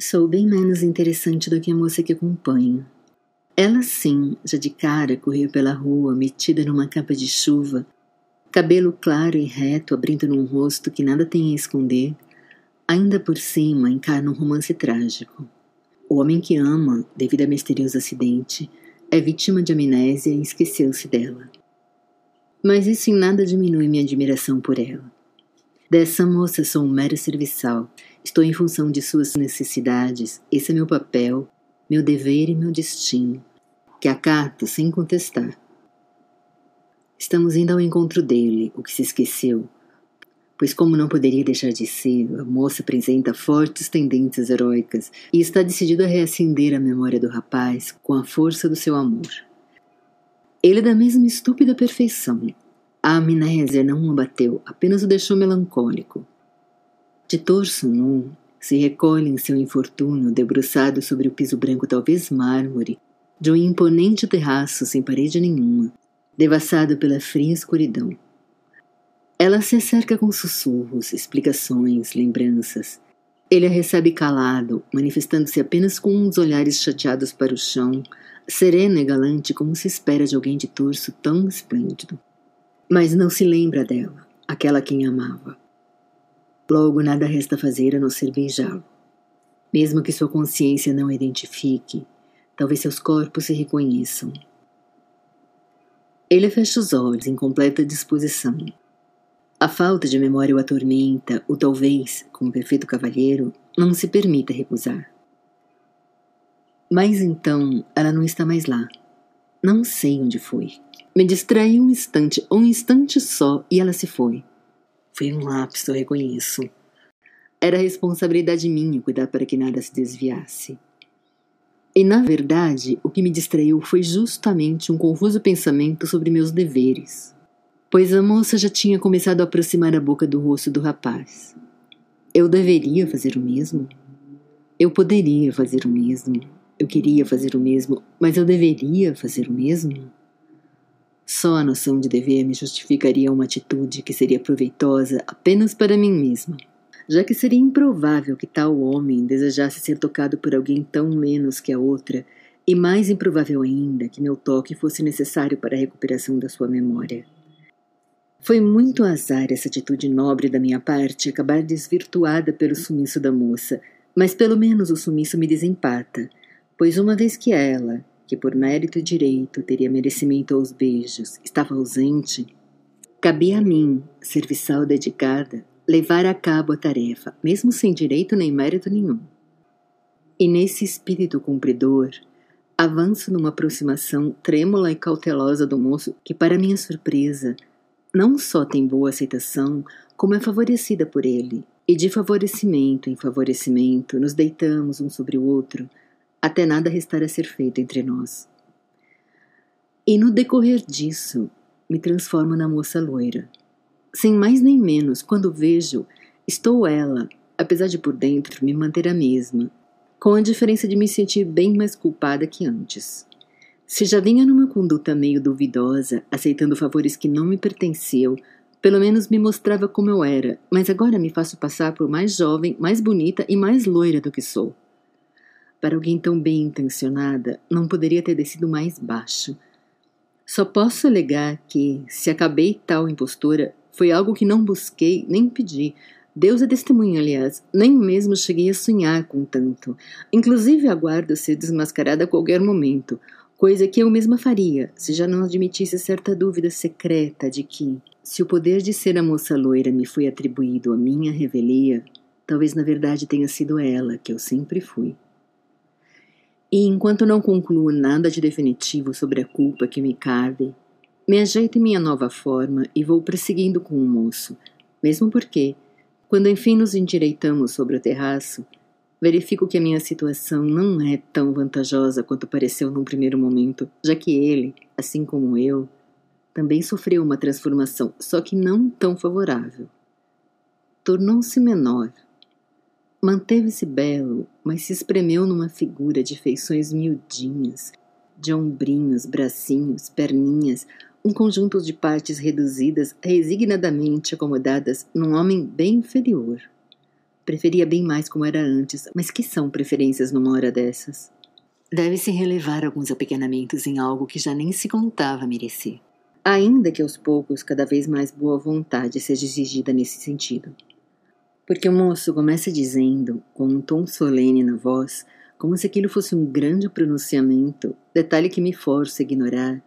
Sou bem menos interessante do que a moça que acompanho. Ela sim, já de cara, correu pela rua, metida numa capa de chuva, cabelo claro e reto abrindo num rosto que nada tem a esconder, ainda por cima encarna um romance trágico. O homem que ama, devido a misterioso acidente, é vítima de amnésia e esqueceu-se dela. Mas isso em nada diminui minha admiração por ela. Dessa moça sou um mero serviçal, estou em função de suas necessidades, esse é meu papel, meu dever e meu destino que acato sem contestar. Estamos indo ao encontro dele, o que se esqueceu, pois, como não poderia deixar de ser, a moça apresenta fortes tendências heróicas e está decidido a reacender a memória do rapaz com a força do seu amor. Ele é da mesma estúpida perfeição. A amnésia não o abateu, apenas o deixou melancólico. De torso nu, se recolhe em seu infortúnio, debruçado sobre o piso branco, talvez mármore, de um imponente terraço sem parede nenhuma, devassado pela fria escuridão. Ela se cerca com sussurros, explicações, lembranças. Ele a recebe calado, manifestando-se apenas com uns olhares chateados para o chão, sereno e galante como se espera de alguém de torso tão esplêndido. Mas não se lembra dela, aquela quem amava. Logo nada resta fazer a não ser beijá-lo. Mesmo que sua consciência não identifique, Talvez seus corpos se reconheçam. Ele fecha os olhos em completa disposição. A falta de memória o atormenta, ou talvez, como perfeito cavalheiro, não se permita recusar. Mas então ela não está mais lá. Não sei onde foi. Me distraí um instante, um instante só, e ela se foi. Foi um lapso, eu reconheço. Era responsabilidade minha cuidar para que nada se desviasse. E na verdade, o que me distraiu foi justamente um confuso pensamento sobre meus deveres, pois a moça já tinha começado a aproximar a boca do rosto do rapaz. Eu deveria fazer o mesmo? Eu poderia fazer o mesmo. Eu queria fazer o mesmo, mas eu deveria fazer o mesmo? Só a noção de dever me justificaria uma atitude que seria proveitosa apenas para mim mesma já que seria improvável que tal homem desejasse ser tocado por alguém tão menos que a outra, e mais improvável ainda que meu toque fosse necessário para a recuperação da sua memória. Foi muito azar essa atitude nobre da minha parte acabar desvirtuada pelo sumiço da moça, mas pelo menos o sumiço me desempata, pois uma vez que ela, que por mérito e direito teria merecimento aos beijos, estava ausente, cabia a mim, serviçal dedicada, levar a cabo a tarefa, mesmo sem direito nem mérito nenhum. E nesse espírito cumpridor, avanço numa aproximação trêmula e cautelosa do moço que, para minha surpresa, não só tem boa aceitação, como é favorecida por ele, e de favorecimento em favorecimento nos deitamos um sobre o outro, até nada restar a ser feito entre nós. E no decorrer disso, me transformo na moça loira. Sem mais nem menos, quando vejo, estou ela, apesar de por dentro me manter a mesma, com a diferença de me sentir bem mais culpada que antes. Se já vinha numa conduta meio duvidosa, aceitando favores que não me pertenciam, pelo menos me mostrava como eu era, mas agora me faço passar por mais jovem, mais bonita e mais loira do que sou. Para alguém tão bem intencionada, não poderia ter descido mais baixo. Só posso alegar que, se acabei tal impostura, foi algo que não busquei nem pedi. Deus é testemunha, aliás, nem mesmo cheguei a sonhar com tanto. Inclusive aguardo ser desmascarada a qualquer momento, coisa que eu mesma faria, se já não admitisse certa dúvida secreta de que, se o poder de ser a moça loira me foi atribuído à minha revelia, talvez na verdade tenha sido ela que eu sempre fui. E enquanto não concluo nada de definitivo sobre a culpa que me cabe, me ajeito em minha nova forma e vou prosseguindo com o moço, mesmo porque, quando enfim nos endireitamos sobre o terraço, verifico que a minha situação não é tão vantajosa quanto pareceu num primeiro momento, já que ele, assim como eu, também sofreu uma transformação, só que não tão favorável. Tornou-se menor. Manteve-se belo, mas se espremeu numa figura de feições miudinhas, de ombrinhos, bracinhos, perninhas, um conjunto de partes reduzidas resignadamente acomodadas num homem bem inferior. Preferia bem mais como era antes, mas que são preferências numa hora dessas? Deve-se relevar alguns apequenamentos em algo que já nem se contava merecer. Ainda que aos poucos cada vez mais boa vontade seja exigida nesse sentido. Porque o moço começa dizendo, com um tom solene na voz, como se aquilo fosse um grande pronunciamento, detalhe que me força a ignorar,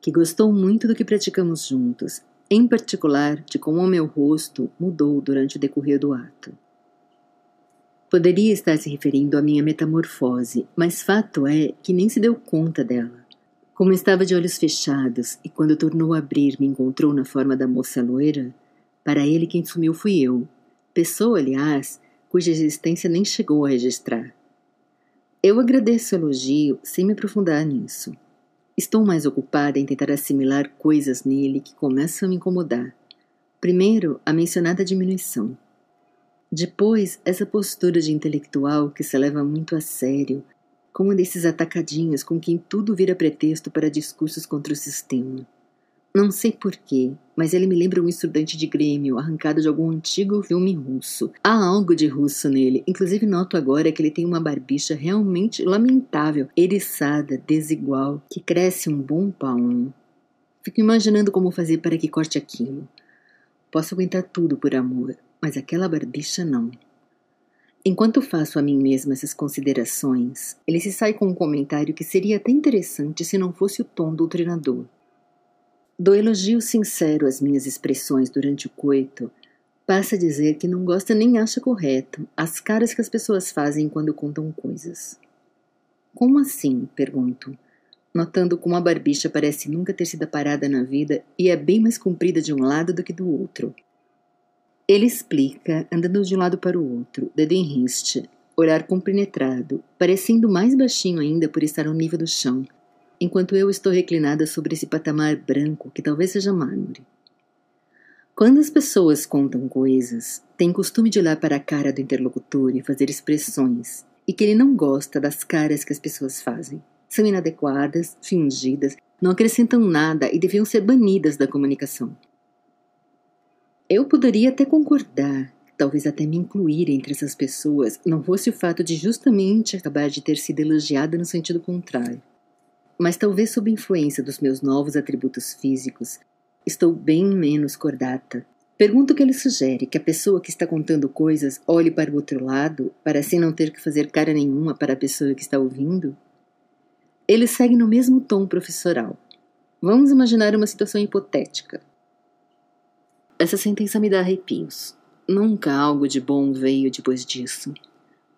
que gostou muito do que praticamos juntos, em particular de como o meu rosto mudou durante o decorrer do ato. Poderia estar se referindo à minha metamorfose, mas fato é que nem se deu conta dela. Como estava de olhos fechados e quando tornou a abrir me encontrou na forma da moça loira, para ele quem sumiu fui eu, pessoa, aliás, cuja existência nem chegou a registrar. Eu agradeço o elogio sem me aprofundar nisso. Estou mais ocupada em tentar assimilar coisas nele que começam a me incomodar. Primeiro, a mencionada diminuição. Depois, essa postura de intelectual que se leva muito a sério, como um desses atacadinhos com quem tudo vira pretexto para discursos contra o sistema. Não sei porquê, mas ele me lembra um estudante de Grêmio arrancado de algum antigo filme russo. Há algo de russo nele, inclusive noto agora que ele tem uma barbicha realmente lamentável, eriçada, desigual, que cresce um bom palmo. Fico imaginando como fazer para que corte aquilo. Posso aguentar tudo por amor, mas aquela barbicha não. Enquanto faço a mim mesma essas considerações, ele se sai com um comentário que seria até interessante se não fosse o tom doutrinador. Do elogio sincero às minhas expressões durante o coito, passa a dizer que não gosta nem acha correto as caras que as pessoas fazem quando contam coisas. Como assim? pergunto, notando como a barbicha parece nunca ter sido parada na vida e é bem mais comprida de um lado do que do outro. Ele explica, andando de um lado para o outro, dedo em riste, olhar compenetrado, parecendo mais baixinho ainda por estar ao nível do chão, enquanto eu estou reclinada sobre esse patamar branco que talvez seja mármore. Quando as pessoas contam coisas, têm costume de olhar para a cara do interlocutor e fazer expressões, e que ele não gosta das caras que as pessoas fazem. São inadequadas, fingidas, não acrescentam nada e deviam ser banidas da comunicação. Eu poderia até concordar, talvez até me incluir entre essas pessoas, não fosse o fato de justamente acabar de ter sido elogiada no sentido contrário. Mas talvez sob influência dos meus novos atributos físicos, estou bem menos cordata. Pergunto o que ele sugere que a pessoa que está contando coisas olhe para o outro lado, para assim não ter que fazer cara nenhuma para a pessoa que está ouvindo? Ele segue no mesmo tom professoral. Vamos imaginar uma situação hipotética. Essa sentença me dá arrepios. Nunca algo de bom veio depois disso.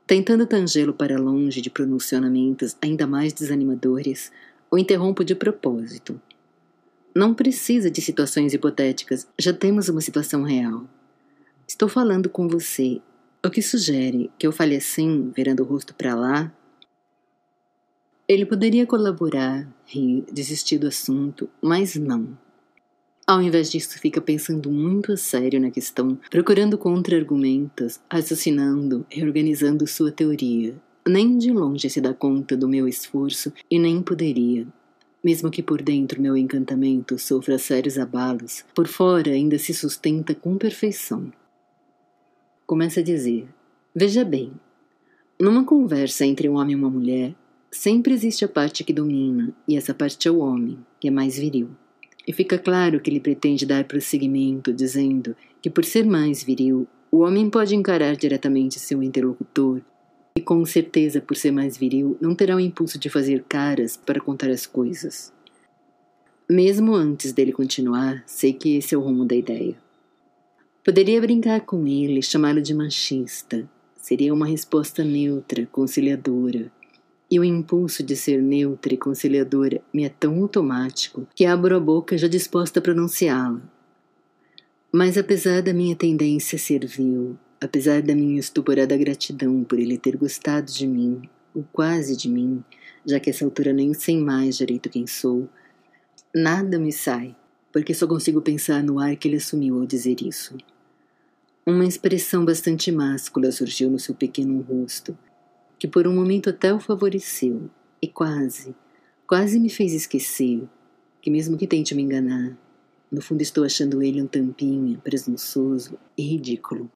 Tentando tangê-lo para longe de pronunciamentos ainda mais desanimadores, o interrompo de propósito. Não precisa de situações hipotéticas, já temos uma situação real. Estou falando com você, o que sugere que eu fale assim, virando o rosto para lá? Ele poderia colaborar, rir, desistir do assunto, mas não. Ao invés disso, fica pensando muito a sério na questão, procurando contra-argumentos, raciocinando, reorganizando sua teoria. Nem de longe se dá conta do meu esforço e nem poderia. Mesmo que por dentro meu encantamento sofra sérios abalos, por fora ainda se sustenta com perfeição. Começa a dizer: Veja bem, numa conversa entre um homem e uma mulher, sempre existe a parte que domina, e essa parte é o homem, que é mais viril. E fica claro que ele pretende dar prosseguimento, dizendo que, por ser mais viril, o homem pode encarar diretamente seu interlocutor e, com certeza, por ser mais viril, não terá o impulso de fazer caras para contar as coisas. Mesmo antes dele continuar, sei que esse é o rumo da ideia. Poderia brincar com ele, chamá-lo de machista. Seria uma resposta neutra, conciliadora, e o impulso de ser neutra e conciliadora me é tão automático que abro a boca já disposta a pronunciá-la. Mas apesar da minha tendência servil, apesar da minha estuporada gratidão por ele ter gostado de mim, ou quase de mim, já que essa altura nem sei mais direito quem sou, nada me sai, porque só consigo pensar no ar que ele assumiu ao dizer isso. Uma expressão bastante máscula surgiu no seu pequeno rosto, que por um momento até o favoreceu e quase, quase me fez esquecer que, mesmo que tente me enganar, no fundo estou achando ele um tampinha, presunçoso e ridículo.